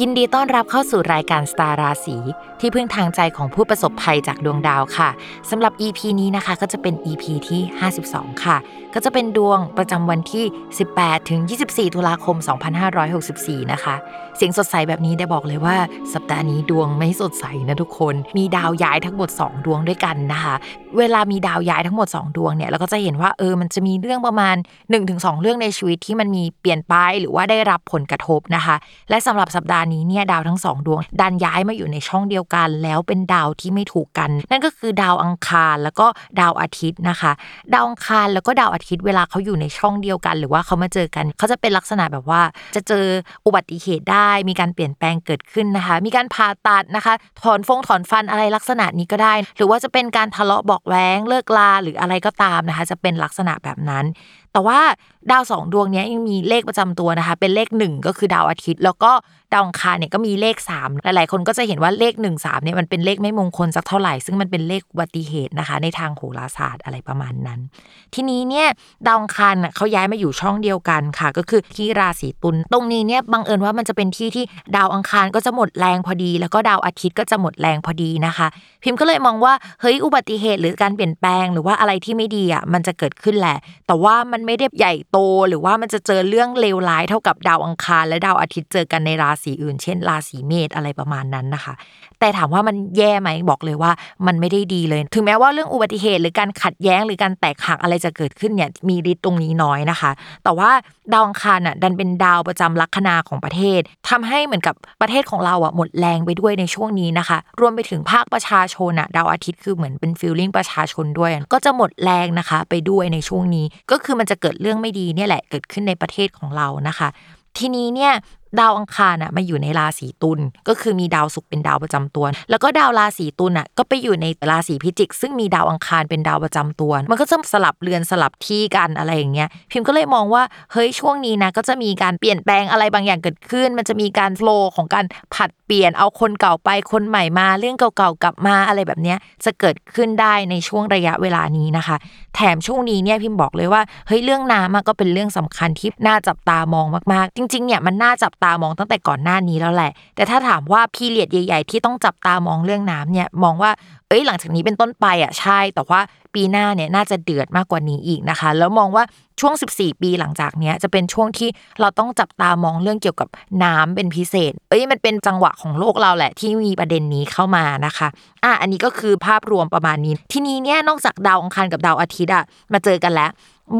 ยินดีต้อนรับเข้าสู่รายการสตาราศีที่พึ่งทางใจของผู้ประสบภัยจากดวงดาวค่ะสำหรับ EP นี้นะคะก็จะเป็น EP ที่ 52 ค่ะ ก็จะเป็นดวงประจำวันที่ 18 ถึง 24 ตุลาคม 2564 นะคะ เสียงสดใสแบบนี้ได้บอกเลยว่า สัปดาห์นี้ดวงไม่สดใสนะทุกคน มีดาวย้ายทั้งหมด 2 ดวงด้วยกันนะคะ เวลามีดาวย้ายทั้งหมด 2 ดวงเนี่ยเราก็จะเห็นว่าเออมันจะมีเรื่องประมาณ 1-2 เรื่องในชีวิตที่มันมีเปลี่ยนไปหรือว่าได้รับผลกระทบนะคะ และสำหรับสัปดาห์นี้เนี่ยดาวทั้งสองดวง ดันย้ายมาอยู่ในช่องเดียวกัน แล้วเป็นดาวที่ไม่ถูกกัน นั่นก็คือดาวอังคารแล้วก็ดาวอาทิตย์นะคะ ดาวอังคารแล้วก็ดาวอาทิตย์เวลาเขาอยู่ในช่องเดียวกัน หรือว่าเขามาเจอกันเขาจะเป็นลักษณะแบบว่า จะเจออุบัติเหตุได้ มีการเปลี่ยนแปลงเกิดขึ้นนะคะ มีการผ่าตัดนะคะ ถอนฟงถอนฟันอะไรลักษณะนี้ก็ได้ หรือว่าจะเป็นการทะเลาะบอกแว้งเลิกลาหรืออะไรก็ตามนะคะ จะเป็นลักษณะแบบนั้น แต่ว่าดาวสองดวงนี้ยังมีเลขประจำตัวนะคะ เป็นเลขหนึ่งก็คือดาวอาทิตย์ แล้วก็ดาวอังคารเนี่ยก็มีเลข 3 หลายๆ คนก็จะเห็นว่าเลข1 3เนี่ยมันเป็นเลขไม่มงคลสักเท่าไหร่ ซึ่งมันเป็นเลขอุบัติเหตุนะคะ ในทางโหราศาสตร์อะไรประมาณนั้น ทีนี้เนี่ยดาวอังคารเขาย้ายมาอยู่ช่องเดียวกันค่ะ ก็คือที่ราศีตุลตรงนี้เนี่ยบังเอิญว่ามันจะเป็นที่ที่ดาวอังคารก็จะหมดแรงพอดี แล้วก็ดาวอาทิตย์ก็จะหมดแรงพอดีนะคะ พิมพ์ก็เลยมองว่าเฮ้ยอุบัติเหตุหรือการเปลี่ยนแปลง หรือว่าอะไรที่ไม่ดีอะมันจะเกิดขึ้นแหละ แต่ว่ามันไม่ได้ใหญ่โต หรือว่ามันจะเจอเรื่องเลวร้ายเท่ากับดาวอังคาร และดาวอาทิตย์เจอกันในราศีอื่น เช่น ราศีเมษอะไรประมาณนั้นนะคะ แต่ถามว่ามันแย่ไหมบอกเลยว่ามันไม่ได้ดีเลย ถึงแม้ว่าเรื่องอุบัติเหตุหรือการขัดแย้งหรือการแตกหักอะไรจะเกิดขึ้นเนี่ยมีฤทธิ์ตรงนี้น้อยนะคะ แต่ว่าดาวอังคารอะดันเป็นดาวประจำลัคนาของประเทศทำให้เหมือนกับประเทศของเราอะหมดแรงไปด้วยในช่วงนี้นะคะ รวมไปถึงภาคประชาชนอะดาวอาทิตย์คือเหมือนเป็นฟิลลิ่งประชาชนด้วย ก็จะหมดแรงนะคะ ไปด้วยในช่วงนี้ ก็คือมันจะเกิดเรื่องไม่ดีเนี่ยแหละเกิดขึ้นในประเทศของเรานะคะทีนี้เนี่ย ดาวอังคารอะมาอยู่ในราศีตุลก็คือมีดาวศุกร์เป็นดาวประจำตัว แล้วก็ดาวราศีตุลอะก็ไปอยู่ในราศีพิจิก ซึ่งมีดาวอังคารเป็นดาวประจำตัว มันก็จะสลับเรือนสลับที่กันอะไรอย่างเงี้ยพิมพ์ก็เลยมองว่าเฮ้ยช่วงนี้นะก็จะมีการเปลี่ยนแปลงอะไรบางอย่างเกิดขึ้น มันจะมีการโฟล์ของการผัดเปลี่ยนเอาคนเก่าไปคนใหม่มาเรื่องเก่าๆกลับมาอะไรแบบเนี้ยจะเกิดขึ้นได้ในช่วงระยะเวลานี้นะคะ แถมช่วงนี้เนี่ยพิมพ์บอกเลยว่าเฮ้ยเรื่องน้ำก็เป็นเรื่องสำคัญที่น่าจับตามองมากๆ จริงๆเนี่ยมันน่าจับตามองตั้งแต่ก่อนหน้านี้แล้วแหละ แต่ถ้าถามว่าพีเรียดใหญ่ ๆ ที่ต้องจับตามองเรื่องน้ำเนี่ยมองว่า เอ้ยหลังจากนี้เป็นต้นไปอะใช่ แต่ว่าปีหน้าเนี่ยน่าจะเดือดมากกว่านี้อีกนะคะ แล้วมองว่าช่วง 14 ปีหลังจากเนี้ยจะเป็นช่วงที่เราต้องจับตามองเรื่องเกี่ยวกับน้ำเป็นพิเศษ เอ้ยมันเป็นจังหวะของโลกเราแหละที่มีประเด็นนี้เข้ามานะคะ อะอันนี้ก็คือภาพรวมประมาณนี้ ทีนี้เนี่ยนอกจากดาวอังคารกับดาวอาทิตย์อะมาเจอกันแล้ว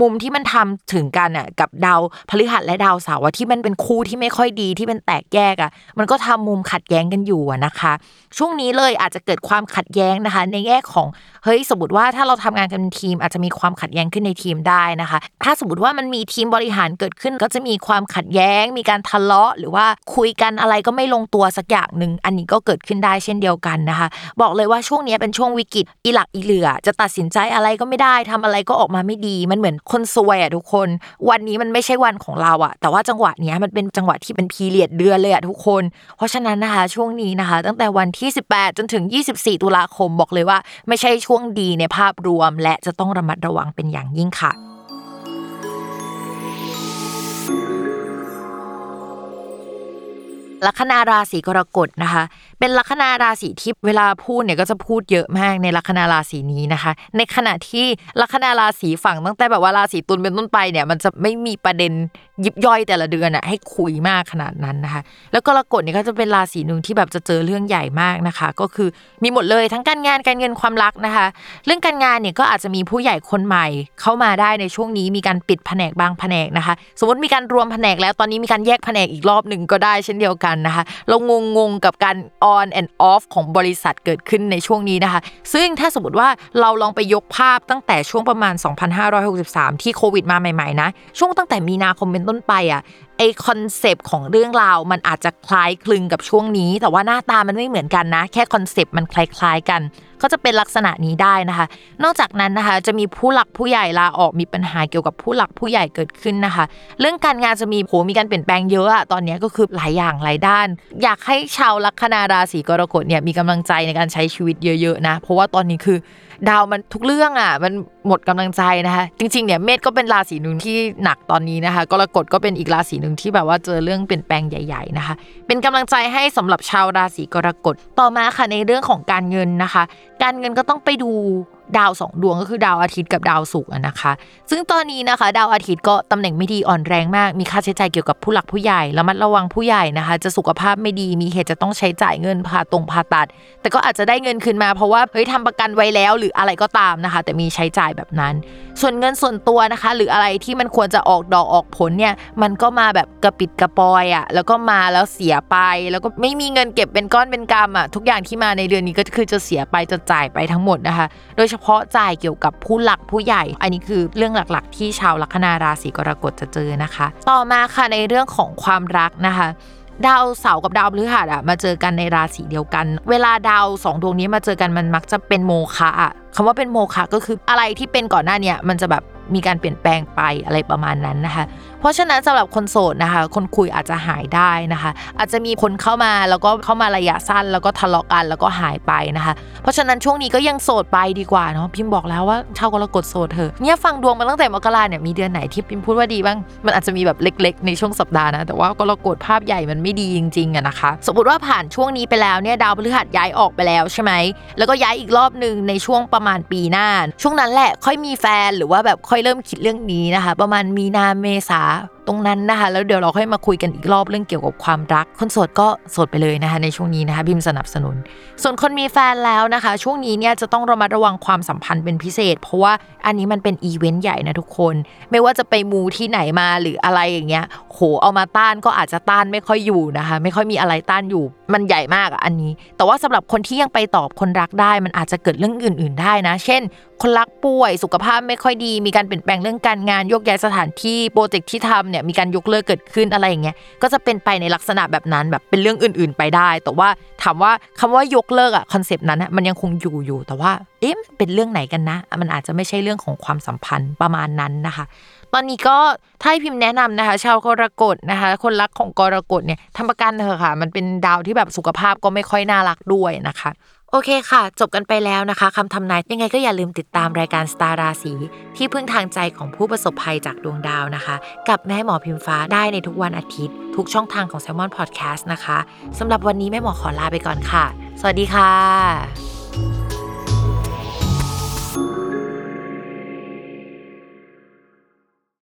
มุมที่มันทำถึงกันอะกับดาวพฤหัสและดาวเสาร์ที่มันเป็นคู่ที่ไม่ค่อยดีที่เป็นแตกแยกอะมันก็ทำมุมขัดแย้งกันอยู่นะคะ ช่วงนี้เลยอาจจะเกิดความขัดแย้งนะคะ ในแง่ของเฮ้ยสมมติว่าถ้าเราทำงานกันเป็นทีมอาจจะมีความขัดแย้งขึ้นในทีมได้นะคะ ถ้าสมมติว่ามันมีทีมบริหารเกิดขึ้นก็จะมีความขัดแย้ง มีการทะเลาะ หรือว่าคุยกันอะไรก็ไม่ลงตัวสักอย่างหนึ่งอันนี้ก็เกิดขึ้นได้เช่นเดียวกันนะคะ บอกเลยว่าช่วงนี้เป็นช่วงวิกฤตอีหลักอีเหลือ จะตัดสินใจอะไรก็ไม่ได้ทำอะไรก็ออกมาไม่ดี มันเหมือนคนซวยอะทุกคน วันนี้มันไม่ใช่วันของเราอะ แต่ว่าจังหวะเนี้ยมันเป็นจังหวะที่เป็นพีเรียดเดือนเลยอะทุกคน เพราะฉะนั้นนะคะช่วงนี้นะคะ ตั้งแต่วันที่ 18 จนถึง 24 ตุลาคมบอกเลยว่า ไม่ใช่ช่วงดีในภาพรวม และจะต้องระมัดระวังเป็นอย่างยิ่งค่ะลัคนาราศีกรกฎนะคะ เป็นลัคนาราศีที่เวลาพูดเนี่ยก็จะพูดเยอะมากในลัคนาราศีนี้นะคะ ในขณะที่ลัคนาราศีฝั่งตั้งแต่แบบว่าราศีตุลเป็นต้นไปเนี่ยมันจะไม่มีประเด็นยิบย่อยแต่ละเดือนอะให้คุยมากขนาดนั้นนะคะ แล้วกรกฎเนี่ยก็จะเป็นราศีหนึ่งที่แบบจะเจอเรื่องใหญ่มากนะคะ ก็คือมีหมดเลยทั้งการงานการเงินความรักนะคะ เรื่องการงานเนี่ยก็อาจจะมีผู้ใหญ่คนใหม่เข้ามาได้ในช่วงนี้มีการปิดแผนกบางแผนกนะคะ สมมติมีการรวมแผนกแล้วตอนนี้มีการแยกแผนกอีกรอบหนึ่งก็ได้เช่นเดียวกันนะคะ เรางงงๆกับการ on and off ของบริษัทเกิดขึ้นในช่วงนี้นะคะ ซึ่งถ้าสมมติว่าเราลองไปยกภาพตั้งแต่ช่วงประมาณ 2563 ที่โควิดมาใหม่ๆนะ ช่วงตั้งแต่มีนาคมเป็นต้นไปอะไอ้ concept ของเรื่องราวมันอาจจะคล้ายคลึงกับช่วงนี้ แต่ว่าหน้าตามันไม่เหมือนกันนะ แค่ concept มันคล้ายๆกัน ก็จะเป็นลักษณะนี้ได้นะคะ นอกจากนั้นนะคะจะมีผู้หลักผู้ใหญ่ลาออกมีปัญหาเกี่ยวกับผู้หลักผู้ใหญ่เกิดขึ้นนะคะ เรื่องการงานจะมีโหมีการเปลี่ยนแปลงเยอะอะตอนนี้ก็คือหลายอย่างหลายด้าน อยากให้ชาวลัคนาราศีกรกฎเนี่ยมีกำลังใจในการใช้ชีวิตเยอะๆนะ เพราะว่าตอนนี้คือ ดาวมันทุกเรื่องอะ มันหมดกำลังใจนะคะ จริงๆเนี่ยเมษก็เป็นราศีหนึ่งที่หนักตอนนี้นะคะกรกฎก็เป็นอีกราศีหนึ่งที่แบบว่าเจอเรื่องเปลี่ยนแปลงใหญ่ ๆนะคะ เป็นกำลังใจให้สำหรับชาวราศีกรกฎต่อมาค่ะในเรื่องของการเงินนะคะ การเงินก็ต้องไปดู ดาวสองดวงก็คือดาวอาทิตย์กับดาวศุกร์นะคะ ซึ่งตอนนี้นะคะ ดาวอาทิตย์ก็ตำแหน่งไม่ดีอ่อนแรงมาก มีค่าใช้จ่ายเกี่ยวกับผู้หลักผู้ใหญ่ระมัดระวังผู้ใหญ่นะคะ จะสุขภาพไม่ดีมีเหตุจะต้องใช้จ่ายเงินผ่าตรงผ่าตัด แต่ก็อาจจะได้เงินคืนมาเพราะว่าเฮ้ยทำประกันไว้แล้วหรืออะไรก็ตามนะคะ แต่มีใช้จ่ายแบบนั้น ส่วนเงินส่วนตัวนะคะ หรืออะไรที่มันควรจะออกดอกออกผลเนี่ยมันก็มาแบบกระปิดกระปอยอะ่ะแล้วก็มาแล้วเสียไป แล้วก็ไม่มีเงินเก็บเป็นก้อนเป็นกำอะทุกอย่างที่มาในเดือนนี้ก็คือจะเสียไปจะจ่ายไปทั้งหมดนะคะ โดยเฉพพาะจ่ายเกี่ยวกับผู้หลักผู้ใหญ่ อันนี้คือเรื่องหลักๆ ที่ชาวลัคนาราศีกรกฎจะเจอนะคะ ต่อมาค่ะในเรื่องของความรักนะคะดาวเสาร์กับดาวพฤหัสอะมาเจอกันในราศีเดียวกัน เวลาดาวสองดวงนี้มาเจอกันมันมักจะเป็นโมฆะอะคำว่าเป็นโมฆะก็คืออะไรที่เป็นก่อนหน้าเนี่ยมันจะแบบมีการเปลี่ยนแปลงไปอะไรประมาณนั้นนะคะ เพราะฉะนั้นสำหรับคนโสดนะคะ คนคุยอาจจะหายได้นะคะ อาจจะมีคนเข้ามาแล้วก็เข้ามาระยะสั้น แล้วก็ทะเลาะกันแล้วก็หายไปนะคะ เพราะฉะนั้นช่วงนี้ก็ยังโสดไปดีกว่าเนาะพิมพ์บอกแล้วว่าชาวกรกฎโสดเถอะเนี่ยฟังดวงมาตั้งแต่มกราเนี่ยมีเดือนไหนที่พิมพ์พูดว่าดีบ้างมันอาจจะมีแบบเล็ก ๆ ในช่วงสัปดาห์นะแต่ว่ากรกฎภาพใหญ่มันไม่ดีจริงๆอะนะคะ สมมติว่าผ่านช่วงนี้ไปแล้วเนี่ยดาวพฤหัสย้ายออกไปแล้วใช่ไหมแล้วก็ย้ายอีกรอบหนึ่งในช่วงประมาณปีหน้า ช่วงนั้นแหละค่อยมีแฟนหรือว่าแบบค่อยเริ่มคิดเรื่องนี้นะคะ ประมาณมีนาเมษา that ตรงนั้นนะคะ แล้วเดี๋ยวเราค่อยมาคุยกันอีกรอบเรื่องเกี่ยวกับความรัก คนโสดก็โสดไปเลยนะคะ ในช่วงนี้นะคะพิมสนับสนุน ส่วนคนมีแฟนแล้วนะคะ ช่วงนี้เนี่ยจะต้องระมัดระวังความสัมพันธ์เป็นพิเศษ เพราะว่าอันนี้มันเป็นอีเวนต์ใหญ่นะทุกคน ไม่ว่าจะไปมูที่ไหนมาหรืออะไรอย่างเงี้ยโหเอามาต้านก็อาจจะต้านไม่ค่อยอยู่นะคะ ไม่ค่อยมีอะไรต้านอยู่ มันใหญ่มากอันนี้ แต่ว่าสำหรับคนที่ยังไปตอบคนรักได้ มันอาจจะเกิดเรื่องอื่น ๆ ได้นะ เช่น คนรักป่วยสุขภาพไม่ค่อยดี มีการเปลี่ยนแปลงเรื่องการงานยกย้ายสถานที่ project ที่ทำเนี่ยมีการยกเลิกเกิดขึ้นอะไรอย่างเงี้ยก็จะเป็นไปในลักษณะแบบนั้นแบบเป็นเรื่องอื่น ๆ ไปได้ แต่ว่าถามว่าคำว่ายกเลิกอะ concept นั้นมันยังคงอยู่อยู่ แต่ว่าเอ๊ะเป็นเรื่องไหนกันนะ มันอาจจะไม่ใช่เรื่องของความสัมพันธ์ประมาณนั้นนะคะ ตอนนี้ก็ถ้าให้พิมพ์แนะนำนะคะ ชาวกรกฎนะคะ คนรักของกรกฎเนี่ยทำประกันเถอะค่ะ มันเป็นดาวที่แบบสุขภาพก็ไม่ค่อยน่ารักด้วยนะคะ โอเคค่ะ จบกันไปแล้วนะคะคำทำนายยังไงก็อย่าลืมติดตามรายการสตาร์ราศีที่พึ่งทางใจของผู้ประสบภัยจากดวงดาวนะคะ กับแม่หมอพิมฟ้าได้ในทุกวันอาทิตย์ ทุกช่องทางของ s ซ l m o n Podcast นะคะสำหรับวันนี้แม่หมอขอลาไปก่อนค่ะ สวัสดีค่ะ